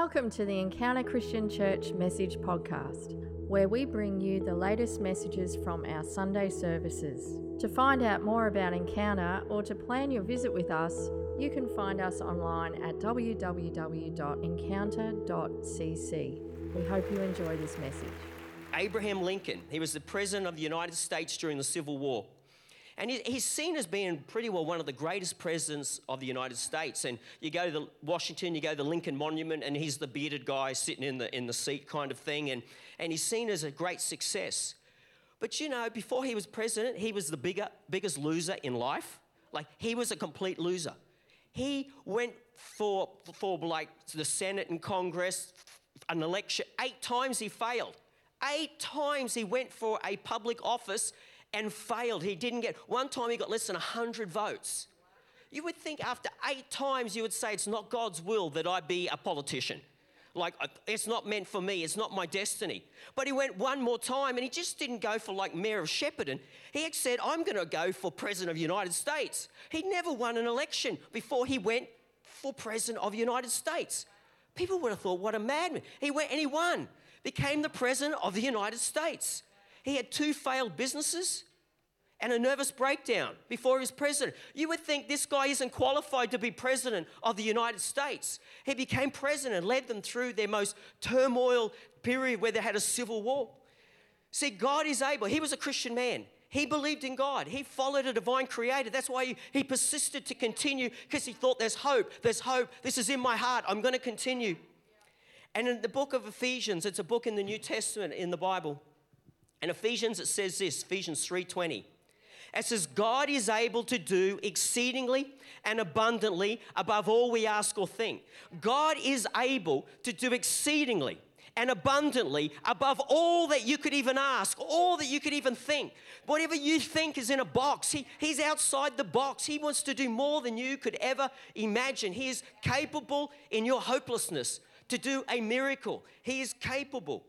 Welcome to the Encounter Christian Church Message Podcast, where we bring you the latest messages from our Sunday services. To find out more about Encounter or to plan your visit with us, you can find us online at www.encounter.cc. We hope you enjoy this message. Abraham Lincoln, he was the president of the United States during the Civil War. And he's seen as being pretty well one of the greatest presidents of the United States. And you go to the Washington, you go to the Lincoln Monument, and he's the bearded guy sitting in the, in the seat kind of thing. And, and he's seen as a great success. But you know, before he was president, he was the bigger, biggest loser in life. Like, he was a complete loser. He went for, for like the Senate and Congress, an election, eight times he failed. Eight times he went for a public office and failed. He didn't get, one time he got less than 100 votes. You would think after eight times you would say, It's not God's will that I be a politician. Like, uh, it's not meant for me, it's not my destiny. But he went one more time and he just didn't go for like mayor of Shepparton. He said, I'm going to go for president of the United States. He never won an election before he went for president of the United States. People would have thought, what a madman. He went and he won, became the president of the United States. He had two failed businesses and a nervous breakdown before he was president. You would think this guy isn't qualified to be president of the United States. He became president, and led them through their most turmoil period where they had a civil war. See, God is able. He was a Christian man. He believed in God. He followed a divine creator. That's why he, he persisted to continue because he thought there's hope. There's hope. This is in my heart. I'm going to continue. And in the book of Ephesians, it's a book in the New Testament in the Bible. In Ephesians, it says this Ephesians 3:20. It says, God is able to do exceedingly and abundantly above all we ask or think. God is able to do exceedingly and abundantly above all that you could even ask, all that you could even think. Whatever you think is in a box, he, He's outside the box. He wants to do more than you could ever imagine. He is capable in your hopelessness to do a miracle. He is capable.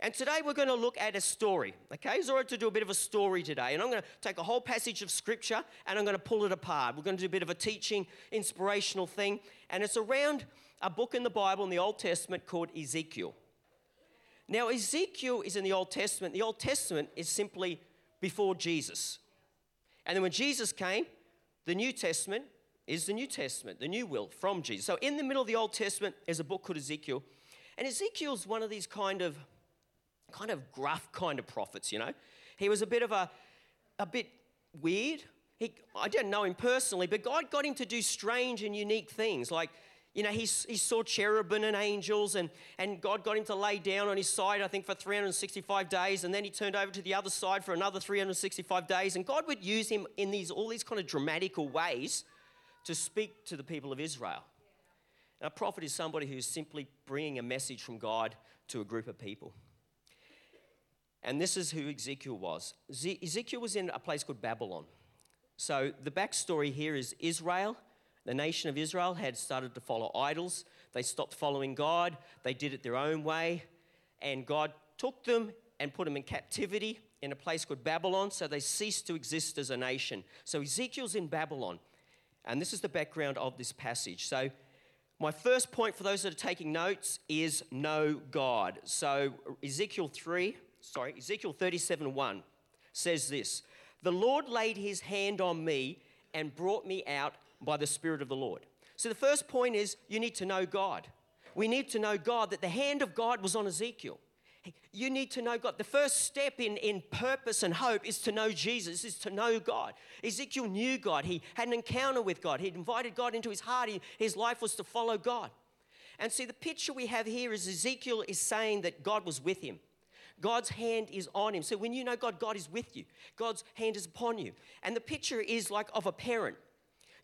And today we're going to look at a story. Okay, right to do a bit of a story today. And I'm going to take a whole passage of scripture and I'm going to pull it apart. We're going to do a bit of a teaching, inspirational thing. And it's around a book in the Bible in the Old Testament called Ezekiel. Now, Ezekiel is in the Old Testament. The Old Testament is simply before Jesus. And then when Jesus came, the New Testament is the New Testament, the new will from Jesus. So in the middle of the Old Testament is a book called Ezekiel. And Ezekiel's one of these kind of kind of gruff kind of prophets, you know. He was a bit of a, a bit weird. He, I didn't know him personally, but God got him to do strange and unique things. Like, you know, he, he saw cherubim and angels, and, and God got him to lay down on his side, I think, for 365 days, and then he turned over to the other side for another 365 days. And God would use him in these all these kind of dramatical ways to speak to the people of Israel. A prophet is somebody who's simply bringing a message from God to a group of people. And this is who Ezekiel was. Ezekiel was in a place called Babylon. So the backstory here is Israel, the nation of Israel, had started to follow idols. They stopped following God, they did it their own way. And God took them and put them in captivity in a place called Babylon, so they ceased to exist as a nation. So Ezekiel's in Babylon. And this is the background of this passage. So, my first point for those that are taking notes is know God. So, Ezekiel 3, sorry, Ezekiel 37 1 says this The Lord laid his hand on me and brought me out by the Spirit of the Lord. So the first point is you need to know God. We need to know God, that the hand of God was on Ezekiel. You need to know God. The first step in, in purpose and hope is to know Jesus, is to know God. Ezekiel knew God. He had an encounter with God. He'd invited God into his heart. He, his life was to follow God. And see, the picture we have here is Ezekiel is saying that God was with him. God's hand is on him. So when you know God, God is with you. God's hand is upon you. And the picture is like of a parent.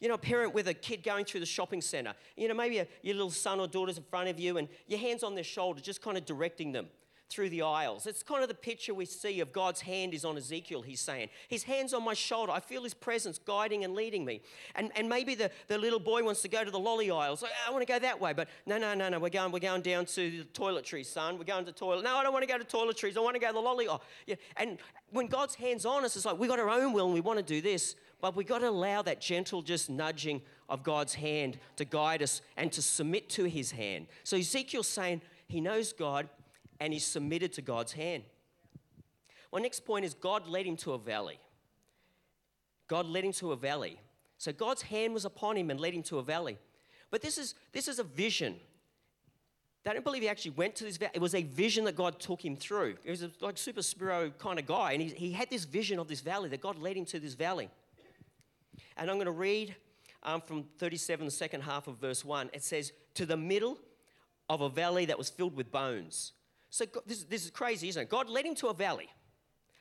You know, a parent with a kid going through the shopping center. You know, maybe a, your little son or daughter's in front of you and your hand's on their shoulder, just kind of directing them. Through the aisles. It's kind of the picture we see of God's hand is on Ezekiel, he's saying. His hand's on my shoulder. I feel his presence guiding and leading me. And, and maybe the, the little boy wants to go to the lolly aisles. I want to go that way. But no, no, no, no. We're going, we're going down to the toiletries, son. We're going to the toilet. No, I don't want to go to toiletries. I want to go to the lolly aisle. Yeah. And when God's hand's on us, it's like we've got our own will and we want to do this. But we've got to allow that gentle, just nudging of God's hand to guide us and to submit to his hand. So Ezekiel's saying he knows God and he submitted to God's hand. My next point is God led him to a valley. God led him to a valley. So God's hand was upon him and led him to a valley. But this is, this is a vision. They don't believe he actually went to this valley. It was a vision that God took him through. He was a, like super spiro kind of guy, and he, he had this vision of this valley, that God led him to this valley. And I'm going to read um, from 37, the second half of verse 1. It says, To the middle of a valley that was filled with bones. So God, this, this is crazy, isn't it? God led him to a valley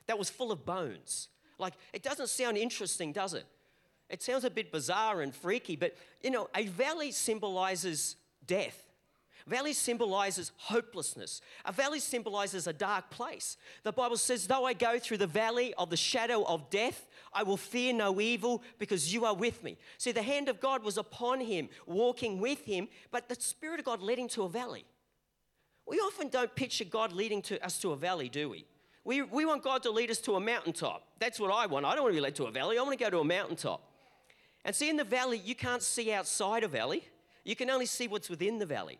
that was full of bones. Like, it doesn't sound interesting, does it? It sounds a bit bizarre and freaky, but you know, a valley symbolizes death. Valley symbolizes hopelessness. A valley symbolizes a dark place. The Bible says, Though I go through the valley of the shadow of death, I will fear no evil because you are with me. See, the hand of God was upon him, walking with him, but the Spirit of God led him to a valley. We often don't picture God leading to us to a valley, do we? We, we want God to lead us to a mountaintop. That's what I want. I don't want to be led to a valley. I want to go to a mountaintop. And see, in the valley, you can't see outside a valley. You can only see what's within the valley.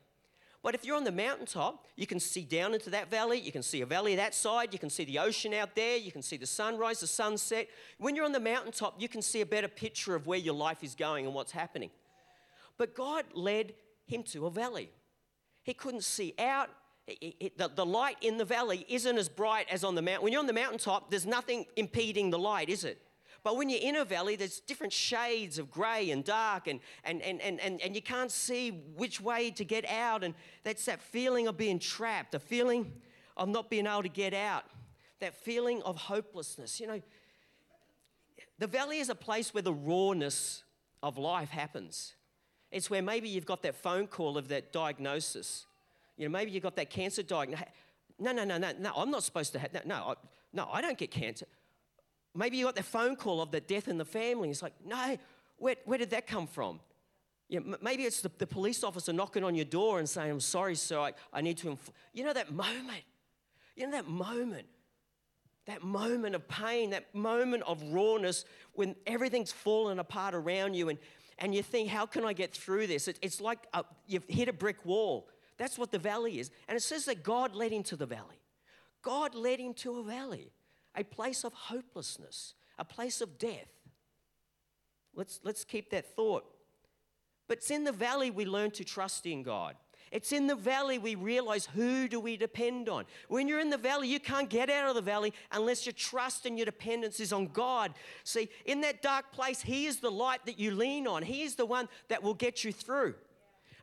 But if you're on the mountaintop, you can see down into that valley. You can see a valley that side. You can see the ocean out there. You can see the sunrise, the sunset. When you're on the mountaintop, you can see a better picture of where your life is going and what's happening. But God led him to a valley. He couldn't see out. The, the light in the valley isn't as bright as on the mountain. When you're on the mountaintop, there's nothing impeding the light, is it? But when you're in a valley, there's different shades of grey and dark, and, and, and, and, and, and you can't see which way to get out. And that's that feeling of being trapped, a feeling of not being able to get out, that feeling of hopelessness. You know, the valley is a place where the rawness of life happens. It's where maybe you've got that phone call of that diagnosis. You know, maybe you've got that cancer diagnosis. No, no, no, no, no, I'm not supposed to have that. No, I, no, I don't get cancer. Maybe you got that phone call of the death in the family. It's like, no, where, where did that come from? You know, maybe it's the, the, police officer knocking on your door and saying, I'm sorry, sir, I, I need to. Inf-. You know that moment? You know that moment? That moment of pain, that moment of rawness when everything's fallen apart around you and and you think, how can I get through this? It, it's like a, you've hit a brick wall. That's what the valley is. And it says that God led him to the valley. God led him to a valley, a place of hopelessness, a place of death. Let's, let's keep that thought. But it's in the valley we learn to trust in God. It's in the valley we realize who do we depend on. When you're in the valley, you can't get out of the valley unless your trust and your dependence is on God. See, in that dark place, He is the light that you lean on. He is the one that will get you through.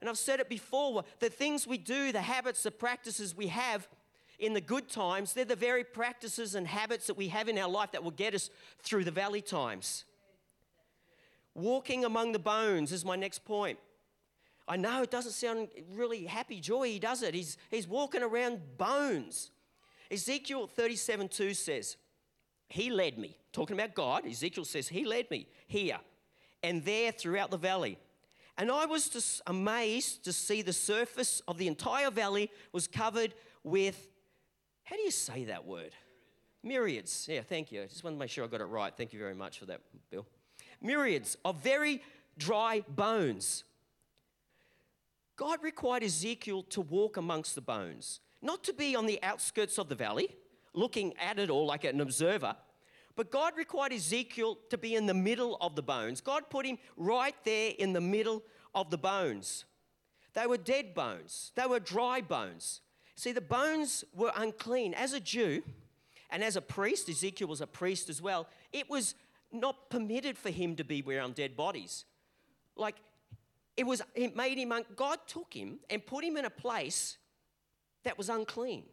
And I've said it before the things we do, the habits, the practices we have in the good times, they're the very practices and habits that we have in our life that will get us through the valley times. Walking among the bones is my next point. I know it doesn't sound really happy joy, He does it? He's, he's walking around bones. Ezekiel 37 2 says, He led me, talking about God. Ezekiel says, He led me here and there throughout the valley. And I was just amazed to see the surface of the entire valley was covered with, how do you say that word? Myriads. Yeah, thank you. I just wanted to make sure I got it right. Thank you very much for that, Bill. Myriads of very dry bones God required Ezekiel to walk amongst the bones, not to be on the outskirts of the valley, looking at it all like an observer, but God required Ezekiel to be in the middle of the bones. God put him right there in the middle of the bones. They were dead bones, they were dry bones. See, the bones were unclean. As a Jew and as a priest, Ezekiel was a priest as well, it was not permitted for him to be around dead bodies. Like it was it made him un- God took him and put him in a place that was unclean.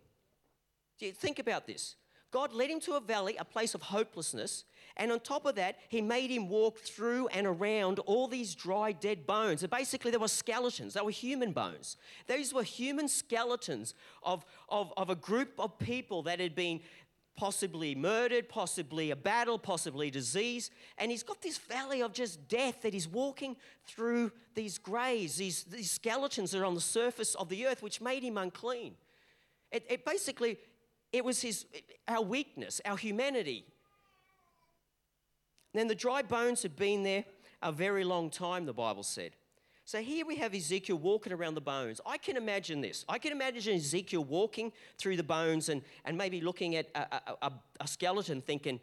Think about this. God led him to a valley, a place of hopelessness, and on top of that, he made him walk through and around all these dry, dead bones. And basically, there were skeletons, they were human bones. These were human skeletons of, of, of a group of people that had been possibly murdered, possibly a battle, possibly disease. And he's got this valley of just death that he's walking through these graves, these, these skeletons that are on the surface of the earth, which made him unclean. It, it basically, it was his, our weakness, our humanity. Then the dry bones had been there a very long time, the Bible said. So here we have Ezekiel walking around the bones. I can imagine this. I can imagine Ezekiel walking through the bones and, and maybe looking at a, a, a skeleton thinking,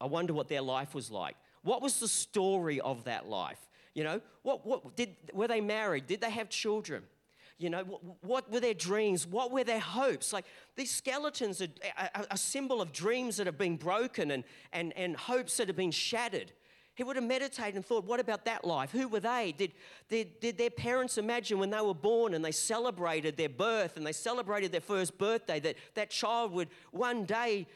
I wonder what their life was like. What was the story of that life? You know, what, what did, were they married? Did they have children? You know, what, what, were their dreams? What were their hopes? Like these skeletons are a, a symbol of dreams that have been broken and, and, and hopes that have been shattered. He would have meditated and thought, what about that life? Who were they? Did, did, did their parents imagine when they were born and they celebrated their birth and they celebrated their first birthday that that child would one day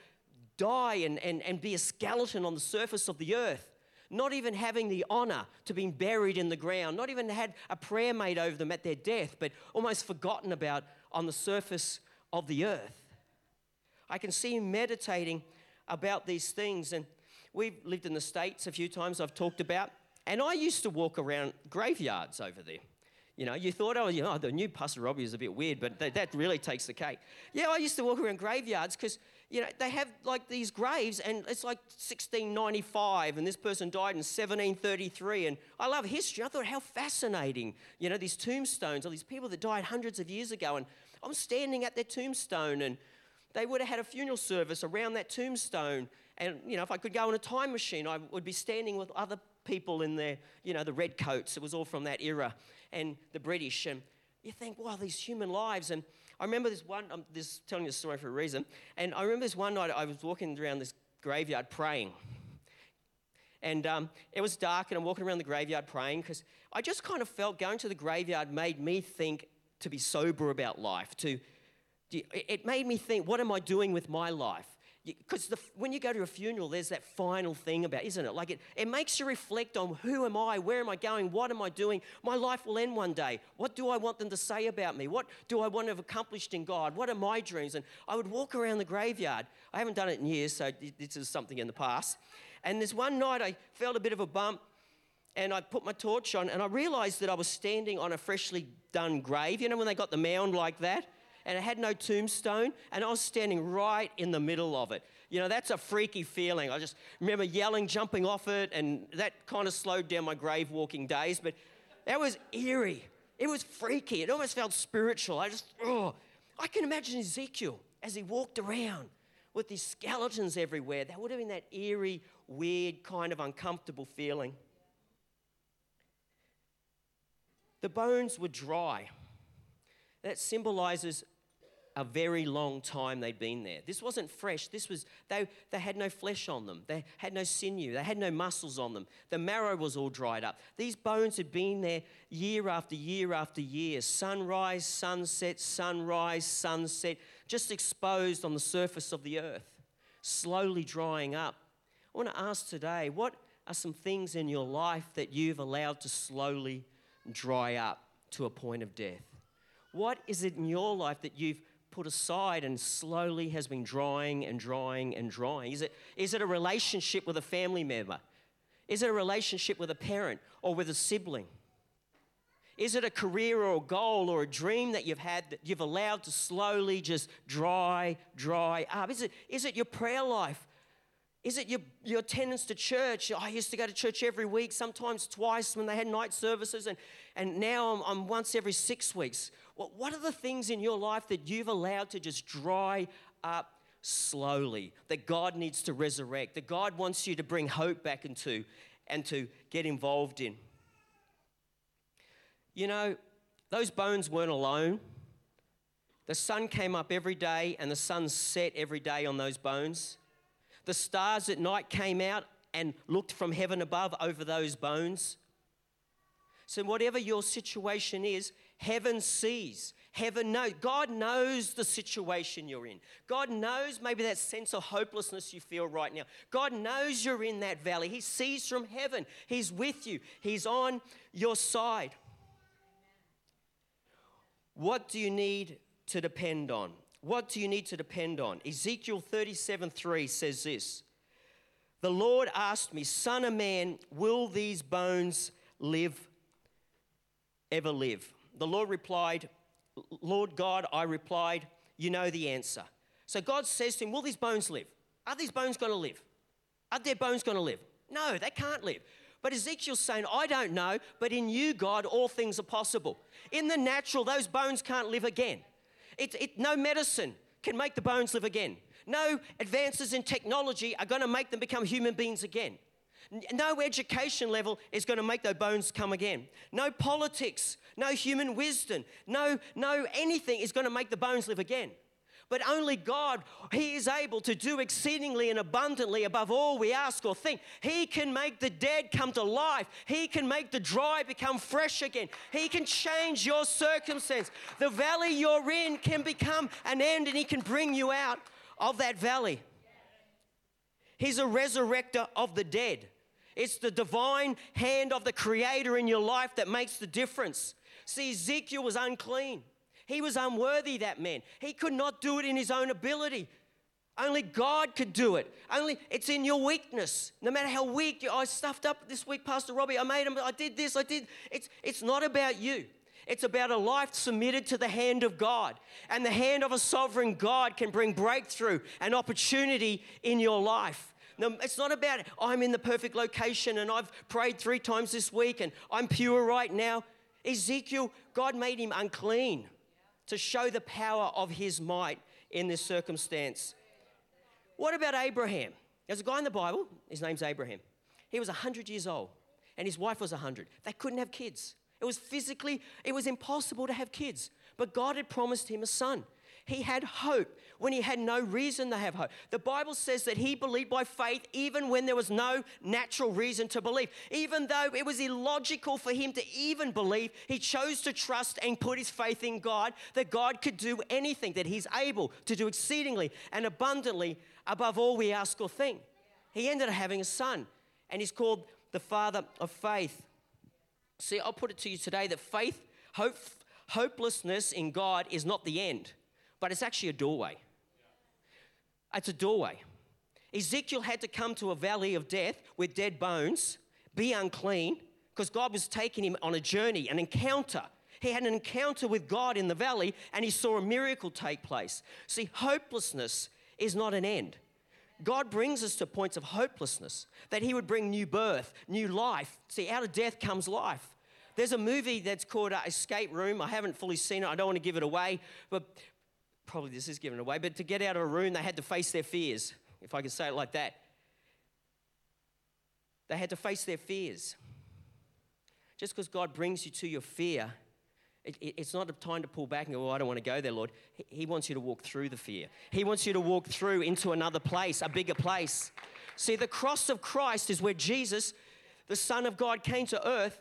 die and, and, and be a skeleton on the surface of the earth? Not even having the honor to be buried in the ground, not even had a prayer made over them at their death, but almost forgotten about on the surface of the earth. I can see him meditating about these things and We've lived in the States a few times, I've talked about, and I used to walk around graveyards over there. You know, you thought, oh, you know, the new Pastor Robbie is a bit weird, but that, that really takes the cake. Yeah, I used to walk around graveyards because, you know, they have like these graves and it's like 1695 and this person died in 1733. And I love history. I thought, how fascinating, you know, these tombstones, all these people that died hundreds of years ago. And I'm standing at their tombstone and they would have had a funeral service around that tombstone and, you know, if I could go in a time machine, I would be standing with other people in their, you know, the red coats. It was all from that era. And the British. And you think, wow, these human lives. And I remember this one, I'm just telling you the story for a reason. And I remember this one night I was walking around this graveyard praying. And um, it was dark, and I'm walking around the graveyard praying because I just kind of felt going to the graveyard made me think to be sober about life. To, it made me think, what am I doing with my life? Because when you go to a funeral, there's that final thing about, isn't it? Like it, it makes you reflect on who am I, where am I going, what am I doing? My life will end one day. What do I want them to say about me? What do I want to have accomplished in God? What are my dreams? And I would walk around the graveyard. I haven't done it in years, so this is something in the past. And this one night, I felt a bit of a bump, and I put my torch on, and I realized that I was standing on a freshly done grave. You know when they got the mound like that? And it had no tombstone, and I was standing right in the middle of it. You know, that's a freaky feeling. I just remember yelling, jumping off it, and that kind of slowed down my grave walking days, but that was eerie. It was freaky. It almost felt spiritual. I just, oh, I can imagine Ezekiel as he walked around with these skeletons everywhere. That would have been that eerie, weird, kind of uncomfortable feeling. The bones were dry. That symbolizes a very long time they'd been there. This wasn't fresh. This was, they, they had no flesh on them. They had no sinew. They had no muscles on them. The marrow was all dried up. These bones had been there year after year after year. Sunrise, sunset, sunrise, sunset, just exposed on the surface of the earth, slowly drying up. I want to ask today, what are some things in your life that you've allowed to slowly dry up to a point of death? What is it in your life that you've put aside and slowly has been drawing and drawing and drawing? Is it, is it a relationship with a family member? Is it a relationship with a parent or with a sibling? Is it a career or a goal or a dream that you've had that you've allowed to slowly just dry, dry up? Is it, is it your prayer life? Is it your, your attendance to church? I used to go to church every week, sometimes twice when they had night services, and, and now I'm, I'm once every six weeks. What are the things in your life that you've allowed to just dry up slowly that God needs to resurrect, that God wants you to bring hope back into and to get involved in? You know, those bones weren't alone. The sun came up every day and the sun set every day on those bones. The stars at night came out and looked from heaven above over those bones. So, whatever your situation is, heaven sees. Heaven knows. God knows the situation you're in. God knows maybe that sense of hopelessness you feel right now. God knows you're in that valley. He sees from heaven. He's with you, He's on your side. What do you need to depend on? What do you need to depend on? Ezekiel 37 3 says this The Lord asked me, Son of man, will these bones live, ever live? The Lord replied, Lord God, I replied, You know the answer. So God says to him, Will these bones live? Are these bones going to live? Are their bones going to live? No, they can't live. But Ezekiel's saying, I don't know, but in you, God, all things are possible. In the natural, those bones can't live again. It, it, no medicine can make the bones live again. No advances in technology are going to make them become human beings again. No education level is going to make those bones come again. No politics, no human wisdom, no, no anything is going to make the bones live again. But only God, He is able to do exceedingly and abundantly above all we ask or think. He can make the dead come to life. He can make the dry become fresh again. He can change your circumstance. The valley you're in can become an end and He can bring you out of that valley. He's a resurrector of the dead. It's the divine hand of the Creator in your life that makes the difference. See, Ezekiel was unclean. He was unworthy, that man. He could not do it in his own ability. Only God could do it. Only it's in your weakness. No matter how weak you, I stuffed up this week, Pastor Robbie. I made him. I did this. I did. It's it's not about you. It's about a life submitted to the hand of God. And the hand of a sovereign God can bring breakthrough and opportunity in your life. It's not about I'm in the perfect location and I've prayed three times this week and I'm pure right now. Ezekiel, God made him unclean to show the power of his might in this circumstance. What about Abraham? There's a guy in the Bible, his name's Abraham. He was 100 years old and his wife was 100. They couldn't have kids. It was physically, it was impossible to have kids. But God had promised him a son. He had hope when he had no reason to have hope. The Bible says that he believed by faith even when there was no natural reason to believe. Even though it was illogical for him to even believe, he chose to trust and put his faith in God that God could do anything, that he's able to do exceedingly and abundantly above all we ask or think. He ended up having a son, and he's called the father of faith. See, I'll put it to you today that faith, hope, hopelessness in God is not the end but it's actually a doorway. It's a doorway. Ezekiel had to come to a valley of death with dead bones, be unclean, because God was taking him on a journey, an encounter. He had an encounter with God in the valley and he saw a miracle take place. See, hopelessness is not an end. God brings us to points of hopelessness, that He would bring new birth, new life. See, out of death comes life. There's a movie that's called uh, Escape Room. I haven't fully seen it, I don't want to give it away, but probably this is given away, but to get out of a room, they had to face their fears, if I can say it like that. They had to face their fears. Just because God brings you to your fear, it, it, it's not a time to pull back and go, oh, I don't want to go there, Lord. He, he wants you to walk through the fear. He wants you to walk through into another place, a bigger place. See, the cross of Christ is where Jesus, the Son of God, came to earth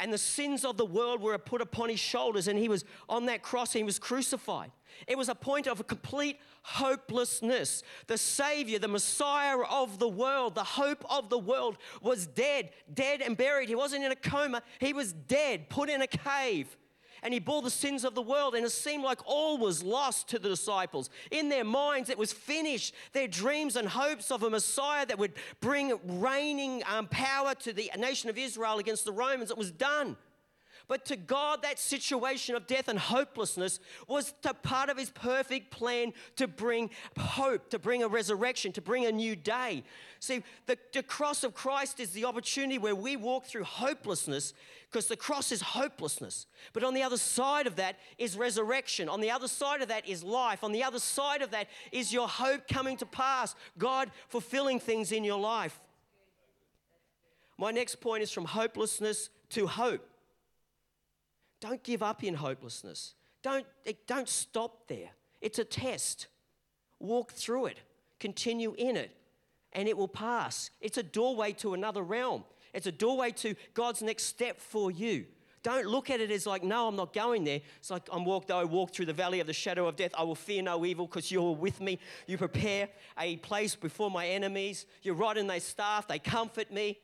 and the sins of the world were put upon his shoulders, and he was on that cross and he was crucified. It was a point of complete hopelessness. The Savior, the Messiah of the world, the hope of the world, was dead, dead and buried. He wasn't in a coma, he was dead, put in a cave and he bore the sins of the world. And it seemed like all was lost to the disciples. In their minds, it was finished. Their dreams and hopes of a Messiah that would bring reigning um, power to the nation of Israel against the Romans, it was done. But to God, that situation of death and hopelessness was part of His perfect plan to bring hope, to bring a resurrection, to bring a new day. See, the, the cross of Christ is the opportunity where we walk through hopelessness because the cross is hopelessness. But on the other side of that is resurrection. On the other side of that is life. On the other side of that is your hope coming to pass, God fulfilling things in your life. My next point is from hopelessness to hope. Don't give up in hopelessness. Don't, eh, don't stop there. It's a test. Walk through it, continue in it, and it will pass. It's a doorway to another realm. It's a doorway to God's next step for you. Don't look at it as like, no, I'm not going there. It's like, I'm walked, though I walk through the valley of the shadow of death, I will fear no evil because you're with me. You prepare a place before my enemies. Your rod and they staff, they comfort me.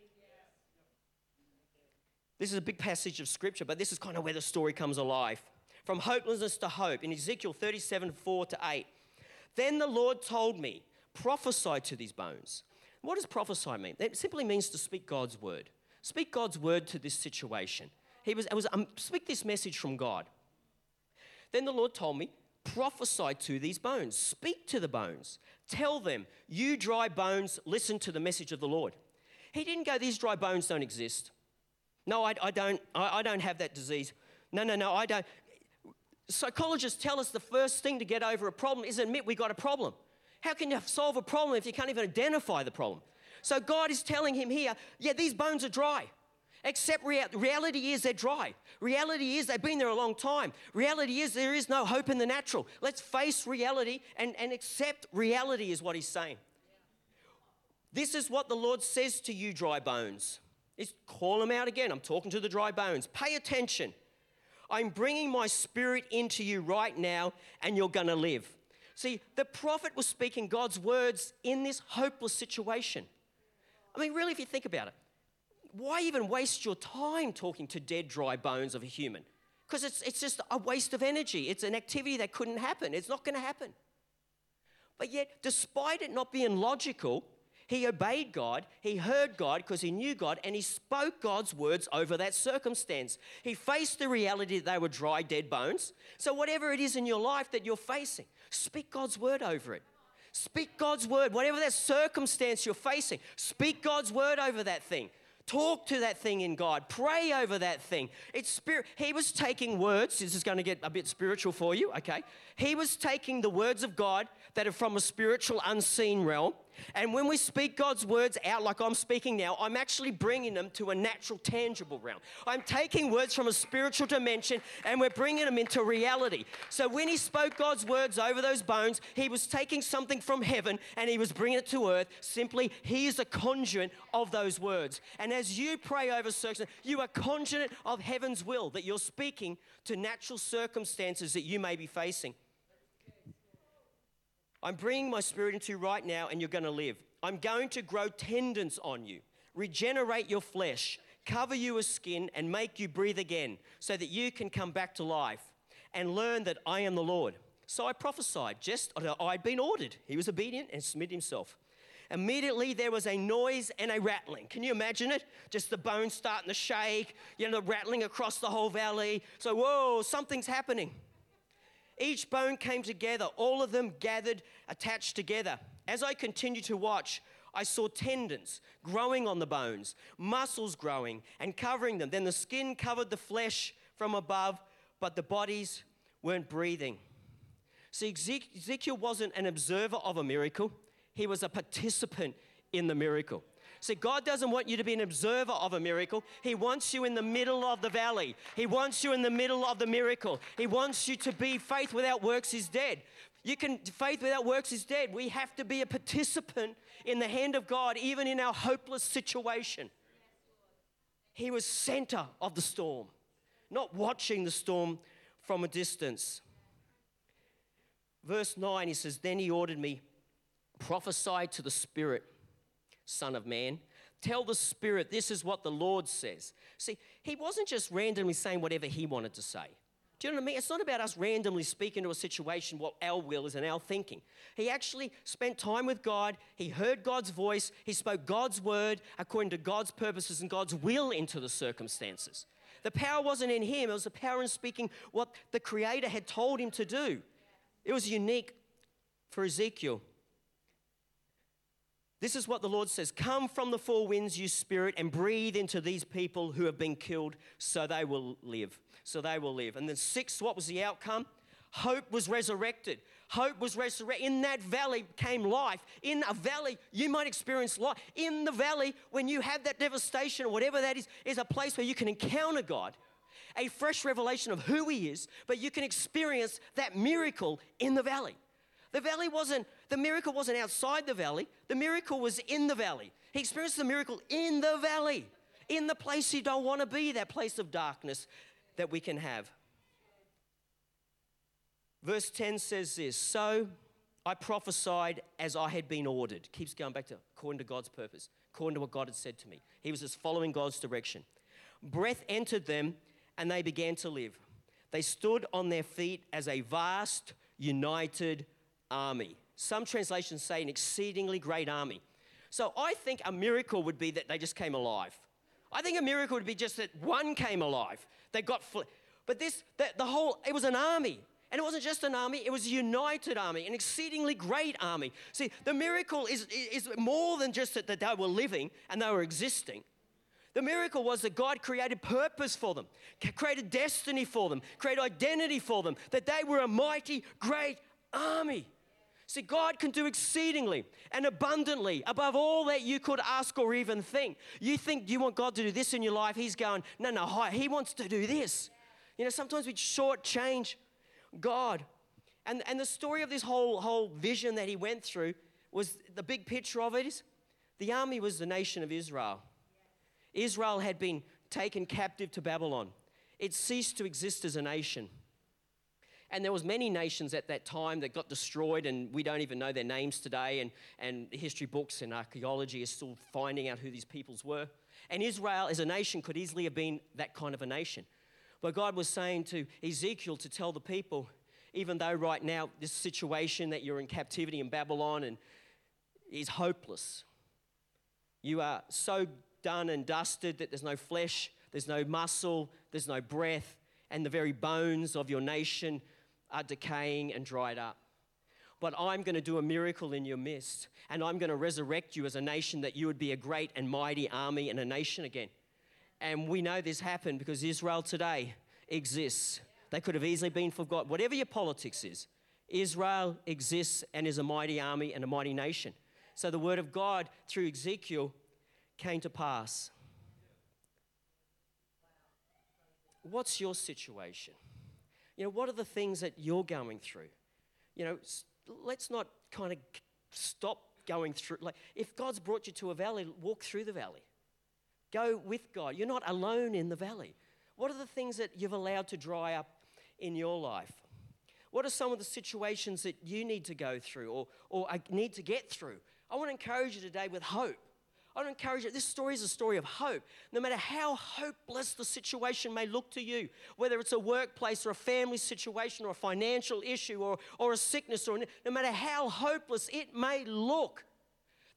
This is a big passage of scripture, but this is kind of where the story comes alive. From hopelessness to hope in Ezekiel 37 4 to 8. Then the Lord told me, prophesy to these bones. What does prophesy mean? It simply means to speak God's word. Speak God's word to this situation. He was, was um, speak this message from God. Then the Lord told me, prophesy to these bones. Speak to the bones. Tell them, you dry bones, listen to the message of the Lord. He didn't go, these dry bones don't exist. No, I, I don't, I, I don't have that disease. No, no, no, I don't. Psychologists tell us the first thing to get over a problem is admit we got a problem. How can you solve a problem if you can't even identify the problem? So God is telling him here, yeah, these bones are dry. Except rea- reality is they're dry. Reality is they've been there a long time. Reality is there is no hope in the natural. Let's face reality and, and accept reality, is what he's saying. This is what the Lord says to you, dry bones. Is call them out again. I'm talking to the dry bones. Pay attention. I'm bringing my spirit into you right now, and you're going to live. See, the prophet was speaking God's words in this hopeless situation. I mean, really, if you think about it, why even waste your time talking to dead, dry bones of a human? Because it's, it's just a waste of energy. It's an activity that couldn't happen. It's not going to happen. But yet, despite it not being logical, he obeyed God, he heard God because he knew God, and he spoke God's words over that circumstance. He faced the reality that they were dry, dead bones. So, whatever it is in your life that you're facing, speak God's word over it. Speak God's word. Whatever that circumstance you're facing, speak God's word over that thing. Talk to that thing in God. Pray over that thing. It's spirit. He was taking words. This is going to get a bit spiritual for you, okay? He was taking the words of God that are from a spiritual, unseen realm. And when we speak God's words out like I'm speaking now, I'm actually bringing them to a natural, tangible realm. I'm taking words from a spiritual dimension and we're bringing them into reality. So when he spoke God's words over those bones, he was taking something from heaven and he was bringing it to earth. Simply, he is a conduit of those words. And as you pray over circumstances, you are conduit of heaven's will that you're speaking to natural circumstances that you may be facing. I'm bringing my spirit into you right now, and you're going to live. I'm going to grow tendons on you, regenerate your flesh, cover you with skin, and make you breathe again so that you can come back to life and learn that I am the Lord. So I prophesied, just I'd been ordered. He was obedient and submitted himself. Immediately there was a noise and a rattling. Can you imagine it? Just the bones starting to shake, you know, the rattling across the whole valley. So, whoa, something's happening. Each bone came together, all of them gathered, attached together. As I continued to watch, I saw tendons growing on the bones, muscles growing and covering them. Then the skin covered the flesh from above, but the bodies weren't breathing. See, Ezekiel wasn't an observer of a miracle, he was a participant in the miracle. See, God doesn't want you to be an observer of a miracle. He wants you in the middle of the valley. He wants you in the middle of the miracle. He wants you to be faith without works is dead. You can faith without works is dead. We have to be a participant in the hand of God even in our hopeless situation. He was center of the storm, not watching the storm from a distance. Verse 9 he says, "Then he ordered me prophesy to the spirit Son of Man. Tell the Spirit, this is what the Lord says. See, he wasn't just randomly saying whatever he wanted to say. Do you know what I mean? It's not about us randomly speaking to a situation what our will is and our thinking. He actually spent time with God. He heard God's voice. He spoke God's word according to God's purposes and God's will into the circumstances. The power wasn't in him, it was the power in speaking what the Creator had told him to do. It was unique for Ezekiel. This is what the Lord says Come from the four winds, you spirit, and breathe into these people who have been killed so they will live. So they will live. And then, six, what was the outcome? Hope was resurrected. Hope was resurrected. In that valley came life. In a valley, you might experience life. In the valley, when you have that devastation or whatever that is, is a place where you can encounter God, a fresh revelation of who He is, but you can experience that miracle in the valley. The valley wasn't, the miracle wasn't outside the valley, the miracle was in the valley. He experienced the miracle in the valley. in the place you don't want to be, that place of darkness that we can have. Verse 10 says this So I prophesied as I had been ordered. Keeps going back to according to God's purpose, according to what God had said to me. He was just following God's direction. Breath entered them, and they began to live. They stood on their feet as a vast, united army. Some translations say an exceedingly great army. So I think a miracle would be that they just came alive. I think a miracle would be just that one came alive. They got, fl- but this, the, the whole, it was an army. And it wasn't just an army, it was a united army, an exceedingly great army. See, the miracle is, is more than just that they were living and they were existing. The miracle was that God created purpose for them, created destiny for them, created identity for them, that they were a mighty, great army. See, God can do exceedingly and abundantly above all that you could ask or even think. You think you want God to do this in your life, He's going, no, no, He wants to do this. You know, sometimes we shortchange God. And, and the story of this whole, whole vision that he went through was the big picture of it is the army was the nation of Israel. Israel had been taken captive to Babylon. It ceased to exist as a nation. And there was many nations at that time that got destroyed, and we don't even know their names today. And, and history books and archaeology is still finding out who these peoples were. And Israel as a nation could easily have been that kind of a nation. But God was saying to Ezekiel to tell the people, even though right now this situation that you're in captivity in Babylon and is hopeless, you are so done and dusted that there's no flesh, there's no muscle, there's no breath, and the very bones of your nation are decaying and dried up. But I'm going to do a miracle in your midst, and I'm going to resurrect you as a nation that you would be a great and mighty army and a nation again. And we know this happened because Israel today exists. They could have easily been forgotten. Whatever your politics is, Israel exists and is a mighty army and a mighty nation. So the word of God through Ezekiel came to pass. What's your situation? You know, what are the things that you're going through? You know, let's not kind of stop going through. Like, if God's brought you to a valley, walk through the valley. Go with God. You're not alone in the valley. What are the things that you've allowed to dry up in your life? What are some of the situations that you need to go through or, or uh, need to get through? I want to encourage you today with hope. I encourage you. This story is a story of hope. No matter how hopeless the situation may look to you, whether it's a workplace or a family situation or a financial issue or, or a sickness, or no matter how hopeless it may look,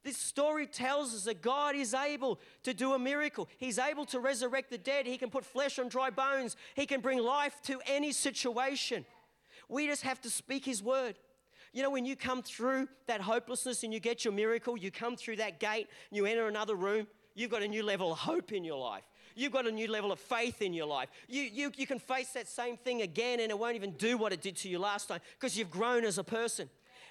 this story tells us that God is able to do a miracle. He's able to resurrect the dead. He can put flesh on dry bones. He can bring life to any situation. We just have to speak His word. You know, when you come through that hopelessness and you get your miracle, you come through that gate, and you enter another room, you've got a new level of hope in your life. You've got a new level of faith in your life. You, you, you can face that same thing again and it won't even do what it did to you last time because you've grown as a person.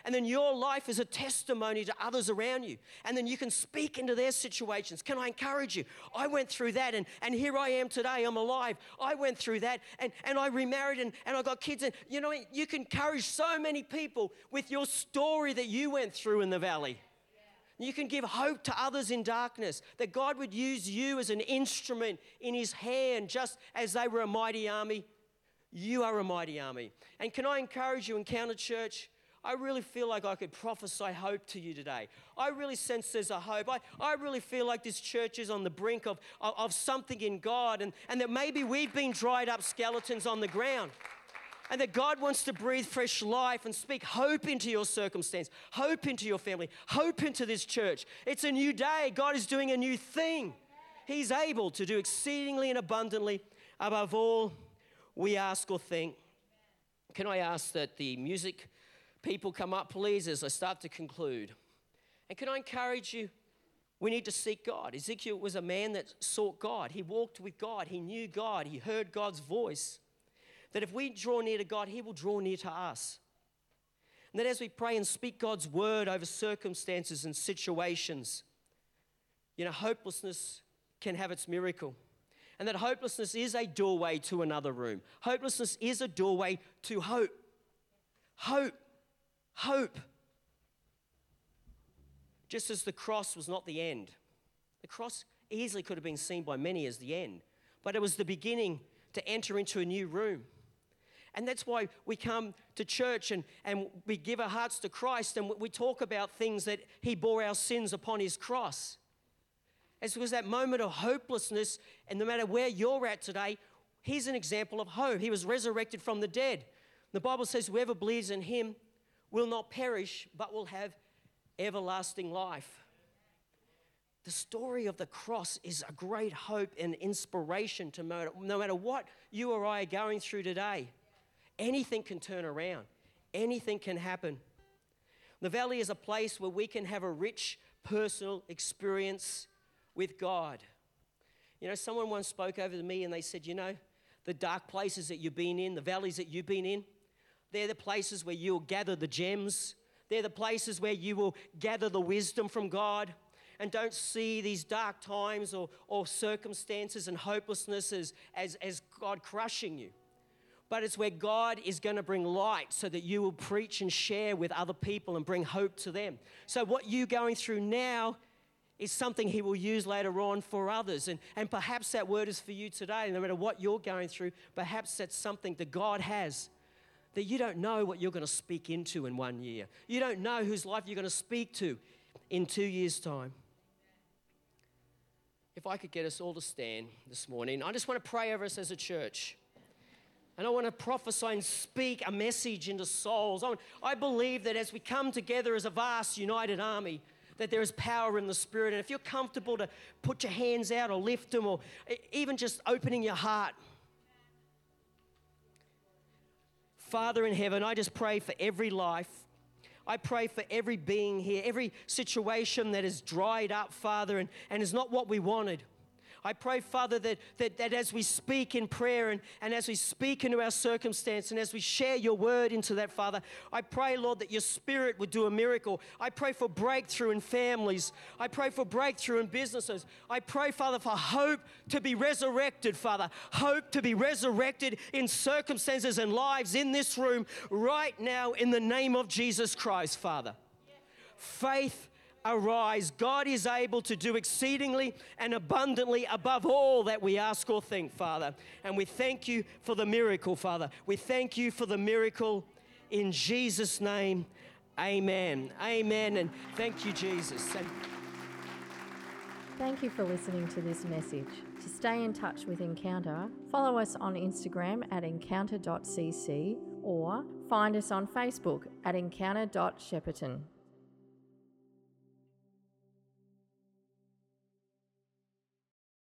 And then your life is a testimony to others around you. And then you can speak into their situations. Can I encourage you? I went through that and, and here I am today. I'm alive. I went through that and, and I remarried and, and I got kids. And you know, you can encourage so many people with your story that you went through in the valley. You can give hope to others in darkness, that God would use you as an instrument in His hand, just as they were a mighty army. You are a mighty army. And can I encourage you, Encounter Church? I really feel like I could prophesy hope to you today. I really sense there's a hope. I, I really feel like this church is on the brink of, of, of something in God and, and that maybe we've been dried up skeletons on the ground. And that God wants to breathe fresh life and speak hope into your circumstance, hope into your family, hope into this church. It's a new day. God is doing a new thing. He's able to do exceedingly and abundantly above all we ask or think. Can I ask that the music people come up, please, as I start to conclude. And can I encourage you? We need to seek God. Ezekiel was a man that sought God. He walked with God. He knew God. He heard God's voice. That if we draw near to God, He will draw near to us. And that as we pray and speak God's word over circumstances and situations, you know, hopelessness can have its miracle. And that hopelessness is a doorway to another room. Hopelessness is a doorway to hope. Hope hope. Just as the cross was not the end, the cross easily could have been seen by many as the end, but it was the beginning to enter into a new room. And that's why we come to church and, and we give our hearts to Christ and we talk about things that He bore our sins upon His cross. It's because that moment of hopelessness, and no matter where you're at today, here's an example of hope. He was resurrected from the dead. The Bible says, whoever believes in him will not perish, but will have everlasting life. The story of the cross is a great hope and inspiration to no matter what you or I are going through today. Anything can turn around, anything can happen. The valley is a place where we can have a rich personal experience with God. You know, someone once spoke over to me and they said, You know, the dark places that you've been in, the valleys that you've been in, they're the places where you'll gather the gems. They're the places where you will gather the wisdom from God. And don't see these dark times or, or circumstances and hopelessness as, as, as God crushing you. But it's where God is going to bring light so that you will preach and share with other people and bring hope to them. So, what you're going through now is something He will use later on for others. And, and perhaps that word is for you today. No matter what you're going through, perhaps that's something that God has that you don't know what you're going to speak into in one year. You don't know whose life you're going to speak to in two years' time. If I could get us all to stand this morning, I just want to pray over us as a church. And I want to prophesy and speak a message into souls. I believe that as we come together as a vast united army, that there is power in the Spirit. And if you're comfortable to put your hands out or lift them or even just opening your heart, Father in heaven, I just pray for every life. I pray for every being here, every situation that is dried up, Father, and, and is not what we wanted. I pray, Father, that, that, that as we speak in prayer and, and as we speak into our circumstance and as we share your word into that, Father, I pray, Lord, that your spirit would do a miracle. I pray for breakthrough in families. I pray for breakthrough in businesses. I pray, Father, for hope to be resurrected, Father. Hope to be resurrected in circumstances and lives in this room right now in the name of Jesus Christ, Father. Faith arise. God is able to do exceedingly and abundantly above all that we ask or think, Father. And we thank you for the miracle, Father. We thank you for the miracle in Jesus' name. Amen. Amen. And thank you, Jesus. And Thank you for listening to this message. To stay in touch with Encounter, follow us on Instagram at encounter.cc or find us on Facebook at encounter.shepparton.